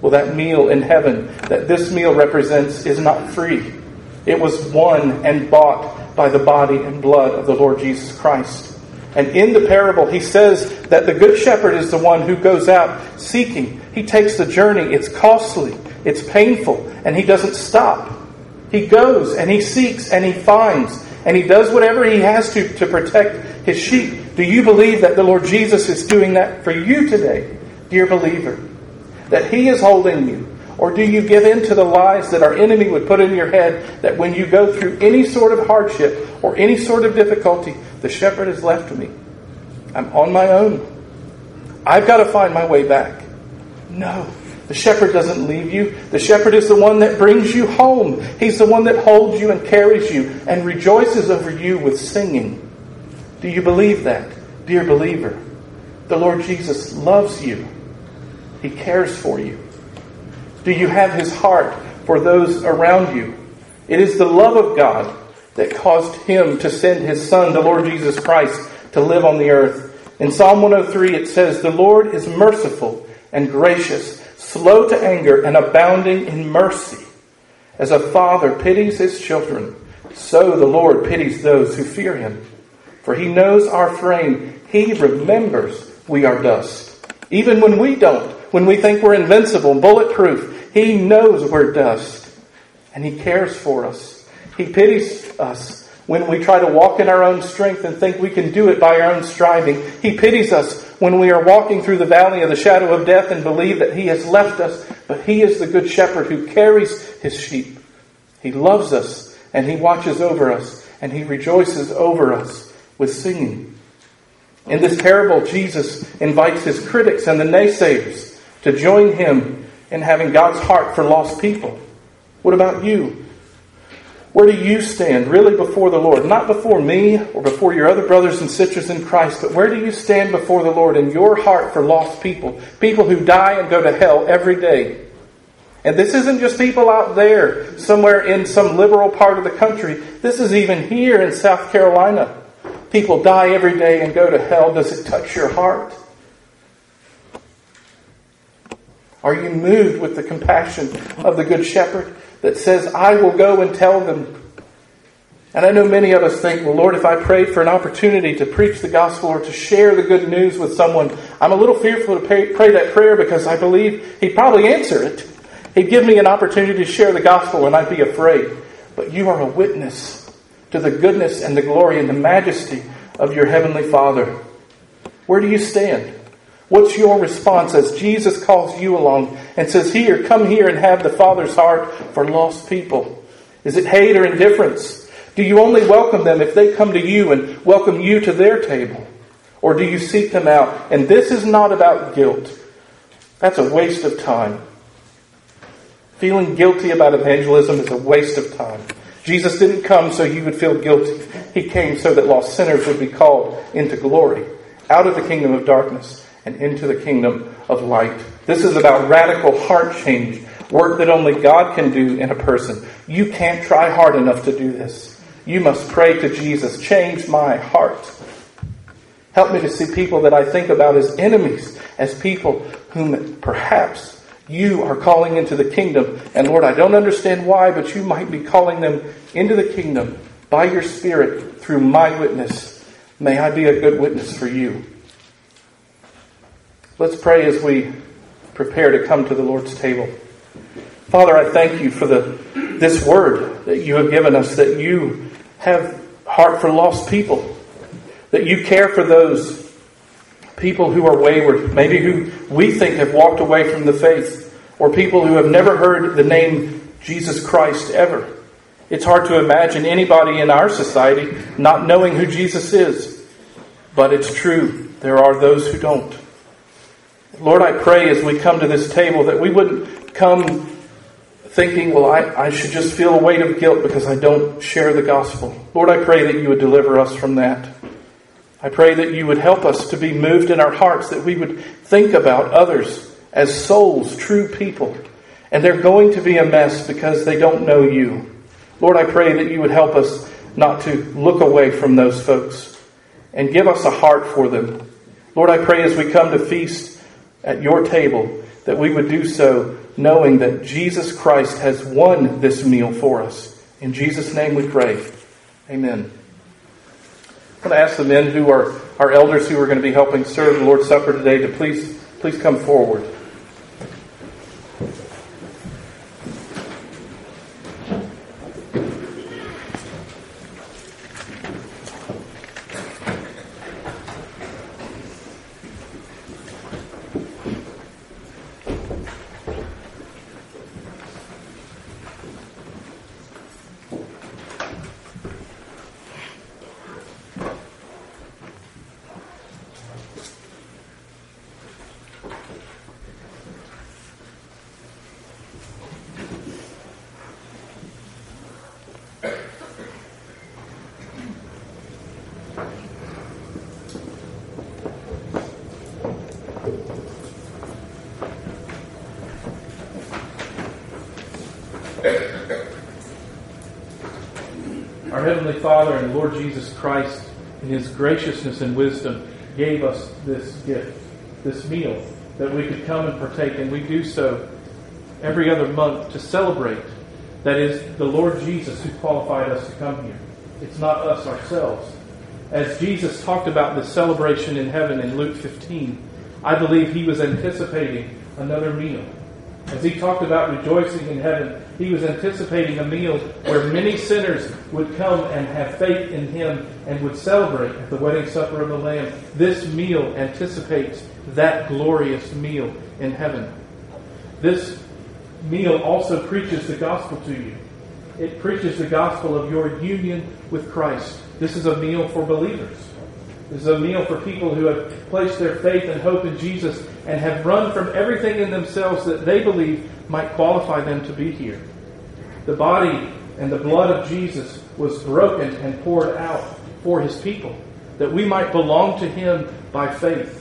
Well, that meal in heaven that this meal represents is not free. It was won and bought by the body and blood of the Lord Jesus Christ. And in the parable, he says that the good shepherd is the one who goes out seeking. He takes the journey. It's costly. It's painful, and he doesn't stop. He goes and he seeks and he finds and he does whatever he has to to protect his sheep. Do you believe that the Lord Jesus is doing that for you today, dear believer? That he is holding you? Or do you give in to the lies that our enemy would put in your head that when you go through any sort of hardship or any sort of difficulty, the shepherd has left me? I'm on my own. I've got to find my way back. No. The shepherd doesn't leave you. The shepherd is the one that brings you home. He's the one that holds you and carries you and rejoices over you with singing. Do you believe that, dear believer? The Lord Jesus loves you. He cares for you. Do you have his heart for those around you? It is the love of God that caused him to send his son, the Lord Jesus Christ, to live on the earth. In Psalm 103, it says, The Lord is merciful and gracious, slow to anger, and abounding in mercy. As a father pities his children, so the Lord pities those who fear him. For he knows our frame. He remembers we are dust. Even when we don't, when we think we're invincible, bulletproof, he knows we're dust. And he cares for us. He pities us when we try to walk in our own strength and think we can do it by our own striving. He pities us when we are walking through the valley of the shadow of death and believe that He has left us, but He is the good shepherd who carries His sheep. He loves us and He watches over us and He rejoices over us with singing. In this parable, Jesus invites His critics and the naysayers to join Him in having God's heart for lost people. What about you? Where do you stand really before the Lord? Not before me or before your other brothers and sisters in Christ, but where do you stand before the Lord in your heart for lost people? People who die and go to hell every day. And this isn't just people out there, somewhere in some liberal part of the country. This is even here in South Carolina. People die every day and go to hell. Does it touch your heart? Are you moved with the compassion of the Good Shepherd? that says, I will go and tell them. And I know many of us think, well, Lord, if I prayed for an opportunity to preach the gospel or to share the good news with someone, I'm a little fearful to pray, pray that prayer because I believe He'd probably answer it. He'd give me an opportunity to share the gospel and I'd be afraid. But you are a witness to the goodness and the glory and the majesty of your Heavenly Father. Where do you stand? What's your response as Jesus calls you along and says, Here, come here and have the Father's heart for lost people? Is it hate or indifference? Do you only welcome them if they come to you and welcome you to their table? Or do you seek them out? And this is not about guilt. That's a waste of time. Feeling guilty about evangelism is a waste of time. Jesus didn't come so you would feel guilty. He came so that lost sinners would be called into glory, out of the kingdom of darkness and into the kingdom of light. This is about radical heart change, work that only God can do in a person. You can't try hard enough to do this. You must pray to Jesus, change my heart. Help me to see people that I think about as enemies, as people whom perhaps you are calling into the kingdom. And Lord, I don't understand why, but you might be calling them into the kingdom by your Spirit through my witness. May I be a good witness for you. Let's pray as we prepare to come to the Lord's table. Father, I thank you for the, this word that you have given us, that you have heart for lost people, that you care for those people who are wayward, maybe who we think have walked away from the faith, or people who have never heard the name Jesus Christ ever. It's hard to imagine anybody in our society not knowing who Jesus is, but it's true. There are those who don't. Lord, I pray as we come to this table that we wouldn't come thinking, well, I, I should just feel a weight of guilt because I don't share the gospel. Lord, I pray that you would deliver us from that. I pray that you would help us to be moved in our hearts, that we would think about others as souls, true people. And they're going to be a mess because they don't know you. Lord, I pray that you would help us not to look away from those folks and give us a heart for them. Lord, I pray as we come to feast at your table, that we would do so knowing that Jesus Christ has won this meal for us. In Jesus' name we pray. Amen. I want to ask the men who are our elders who are going to be helping serve the Lord's Supper today to please please come forward. Heavenly Father and Lord Jesus Christ, in His graciousness and wisdom, gave us this gift, this meal, that we could come and partake, and we do so every other month to celebrate that is the Lord Jesus who qualified us to come here. It's not us ourselves. As Jesus talked about this celebration in heaven in Luke 15, I believe he was anticipating another meal. As he talked about rejoicing in heaven, he was anticipating a meal where many sinners would come and have faith in him and would celebrate at the wedding supper of the Lamb. This meal anticipates that glorious meal in heaven. This meal also preaches the gospel to you. It preaches the gospel of your union with Christ. This is a meal for believers. This is a meal for people who have placed their faith and hope in Jesus and have run from everything in themselves that they believe might qualify them to be here. The body and the blood of Jesus was broken and poured out for his people, that we might belong to him by faith.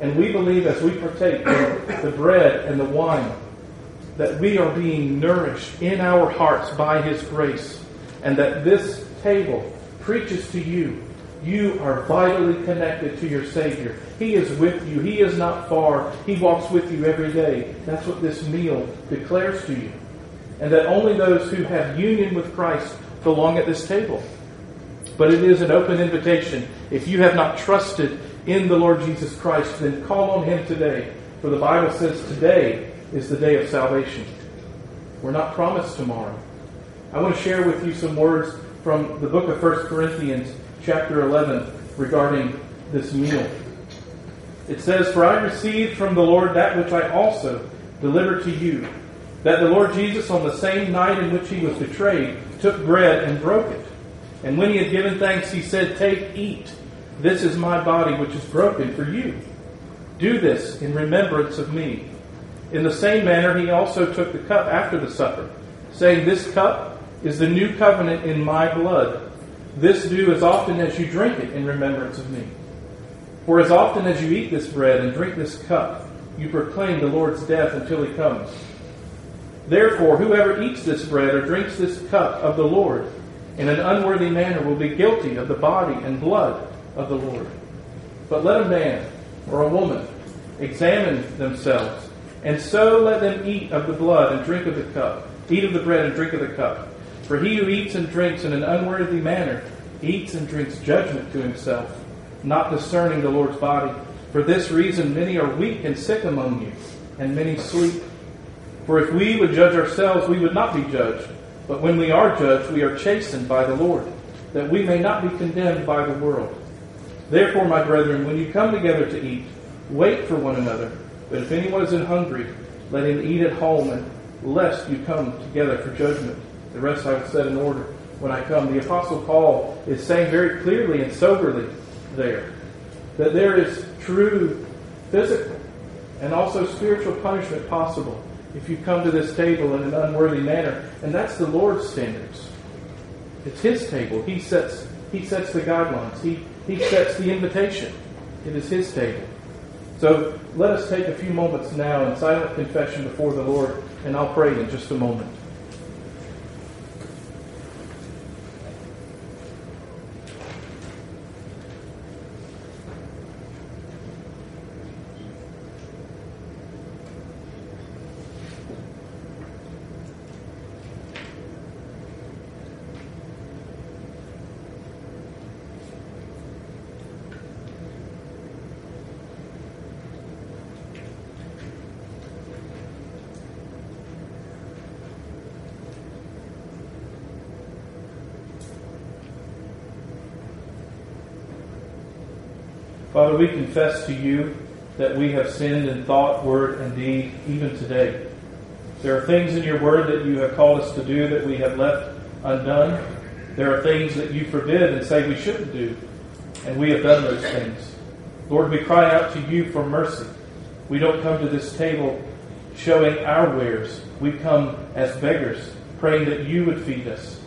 And we believe as we partake in the bread and the wine that we are being nourished in our hearts by His grace, and that this table preaches to you. You are vitally connected to your Savior. He is with you. He is not far. He walks with you every day. That's what this meal declares to you. And that only those who have union with Christ belong at this table. But it is an open invitation. If you have not trusted in the Lord Jesus Christ, then call on Him today. For the Bible says today is the day of salvation. We're not promised tomorrow. I want to share with you some words from the book of 1 Corinthians, chapter 11, regarding this meal. It says, For I received from the Lord that which I also delivered to you, that the Lord Jesus, on the same night in which he was betrayed, took bread and broke it. And when he had given thanks, he said, Take, eat. This is my body, which is broken for you. Do this in remembrance of me. In the same manner, he also took the cup after the supper, saying, This cup is the new covenant in my blood. This do as often as you drink it in remembrance of me. For as often as you eat this bread and drink this cup, you proclaim the Lord's death until he comes. Therefore, whoever eats this bread or drinks this cup of the Lord in an unworthy manner will be guilty of the body and blood of the Lord. But let a man or a woman examine themselves and so let them eat of the blood and drink of the cup, eat of the bread and drink of the cup. For he who eats and drinks in an unworthy manner eats and drinks judgment to himself, not discerning the Lord's body. For this reason many are weak and sick among you, and many sleep. For if we would judge ourselves, we would not be judged. But when we are judged, we are chastened by the Lord, that we may not be condemned by the world. Therefore, my brethren, when you come together to eat, wait for one another. But if anyone is hungry, let him eat at home, and lest you come together for judgment. The rest I will set in order when I come. The Apostle Paul is saying very clearly and soberly there that there is true physical and also spiritual punishment possible if you come to this table in an unworthy manner. And that's the Lord's standards. It's His table. He sets, he sets the guidelines, he, he sets the invitation. It is His table. So let us take a few moments now in silent confession before the Lord, and I'll pray in just a moment. Father, we confess to you that we have sinned in thought, word, and deed, even today. There are things in your word that you have called us to do that we have left undone. There are things that you forbid and say we shouldn't do, and we have done those things. Lord, we cry out to you for mercy. We don't come to this table showing our wares. We come as beggars, praying that you would feed us.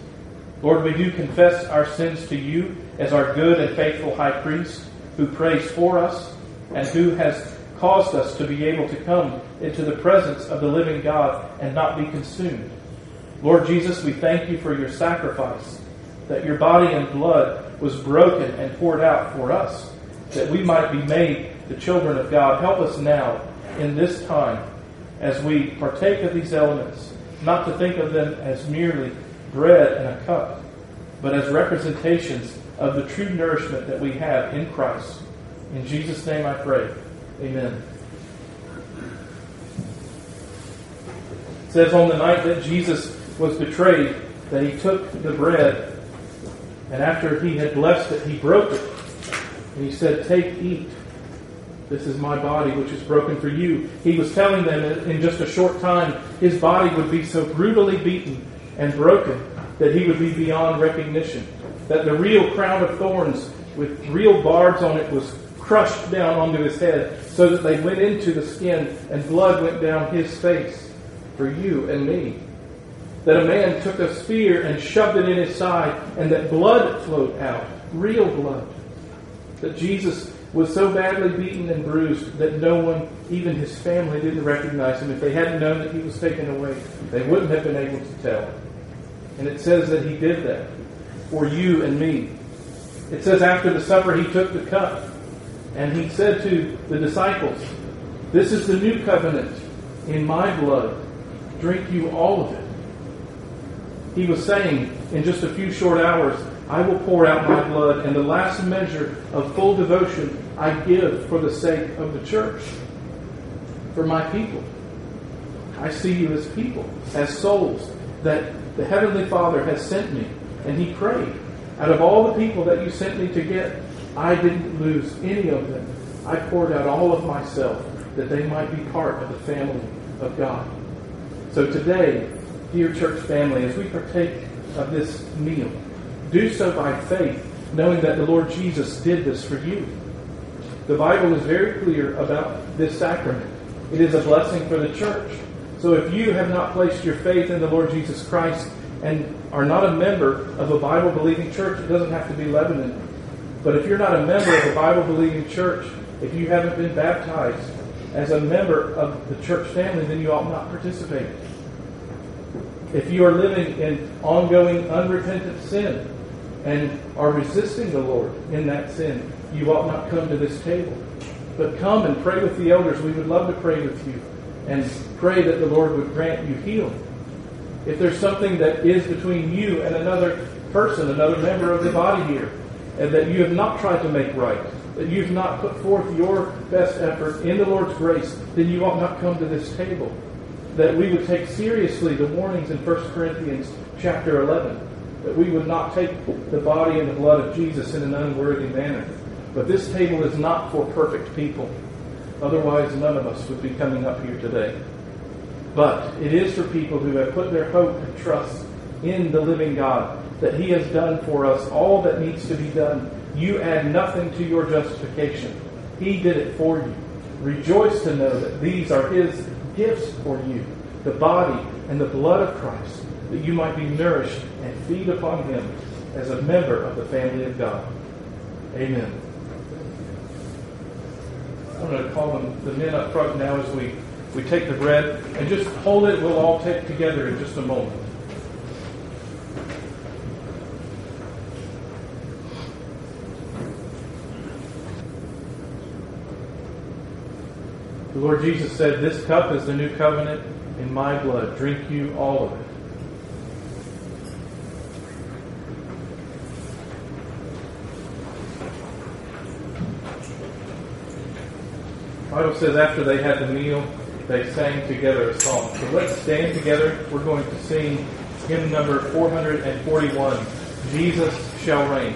Lord, we do confess our sins to you as our good and faithful high priest who prays for us and who has caused us to be able to come into the presence of the living God and not be consumed. Lord Jesus, we thank you for your sacrifice, that your body and blood was broken and poured out for us, that we might be made the children of God. Help us now in this time as we partake of these elements, not to think of them as merely bread and a cup, but as representations of the true nourishment that we have in Christ. In Jesus' name I pray. Amen. It says on the night that Jesus was betrayed that he took the bread and after he had blessed it, he broke it. And he said, Take, eat. This is my body, which is broken for you. He was telling them that in just a short time, his body would be so brutally beaten and broken that he would be beyond recognition. That the real crown of thorns with real barbs on it was crushed down onto his head so that they went into the skin and blood went down his face for you and me. That a man took a spear and shoved it in his side and that blood flowed out, real blood. That Jesus was so badly beaten and bruised that no one, even his family, didn't recognize him. If they hadn't known that he was taken away, they wouldn't have been able to tell. And it says that he did that for you and me. It says after the supper, he took the cup and he said to the disciples, This is the new covenant in my blood. Drink you all of it. He was saying, in just a few short hours, I will pour out my blood, and the last measure of full devotion I give for the sake of the church, for my people. I see you as people, as souls that the Heavenly Father has sent me. And he prayed, out of all the people that you sent me to get, I didn't lose any of them. I poured out all of myself that they might be part of the family of God. So today, dear church family, as we partake of this meal, do so by faith, knowing that the Lord Jesus did this for you. The Bible is very clear about this sacrament. It is a blessing for the church. So if you have not placed your faith in the Lord Jesus Christ and are not a member of a Bible believing church, it doesn't have to be Lebanon. But if you're not a member of a Bible believing church, if you haven't been baptized as a member of the church family, then you ought not participate. If you are living in ongoing unrepentant sin and are resisting the Lord in that sin, you ought not come to this table. But come and pray with the elders. We would love to pray with you and pray that the Lord would grant you healing. If there's something that is between you and another person, another member of the body here, and that you have not tried to make right, that you've not put forth your best effort in the Lord's grace, then you ought not come to this table. That we would take seriously the warnings in 1 Corinthians chapter 11, that we would not take the body and the blood of Jesus in an unworthy manner. But this table is not for perfect people. Otherwise, none of us would be coming up here today. But it is for people who have put their hope and trust in the living God, that He has done for us all that needs to be done. You add nothing to your justification. He did it for you. Rejoice to know that these are His gifts for you, the body and the blood of Christ, that you might be nourished and feed upon Him as a member of the family of God. Amen. I'm going to call them the men up front now as we, we take the bread and just hold it. We'll all take together in just a moment. The Lord Jesus said, This cup is the new covenant in my blood. Drink you all of it. The Bible says after they had the meal, they sang together a song. So let's stand together. We're going to sing hymn number 441, Jesus Shall Reign.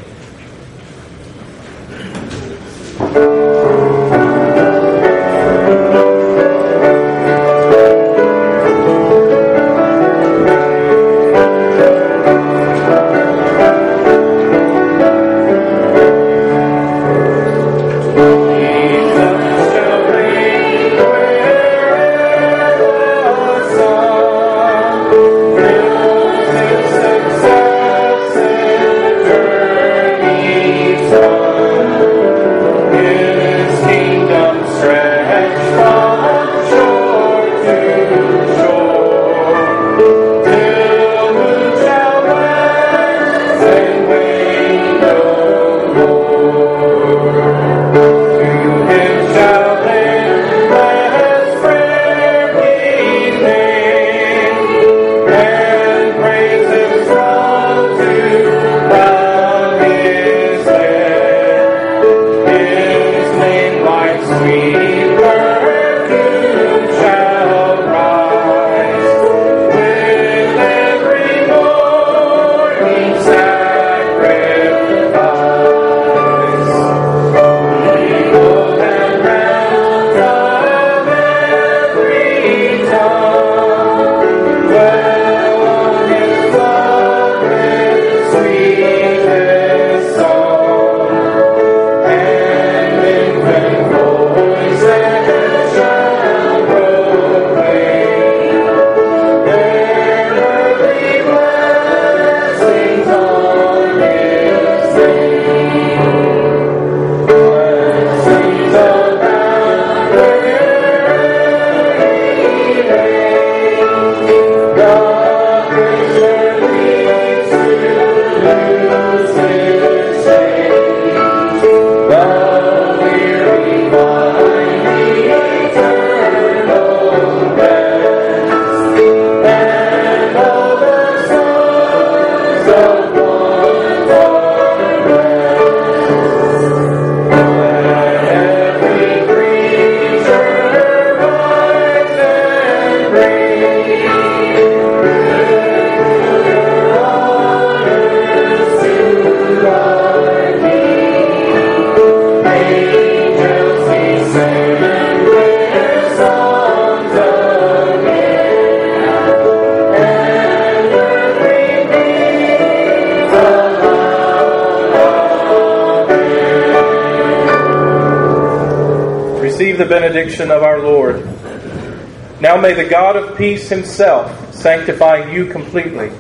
Now may the God of peace himself sanctify you completely,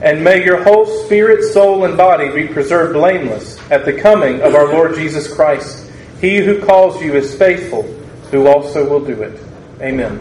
and may your whole spirit, soul, and body be preserved blameless at the coming of our Lord Jesus Christ. He who calls you is faithful, who also will do it. Amen.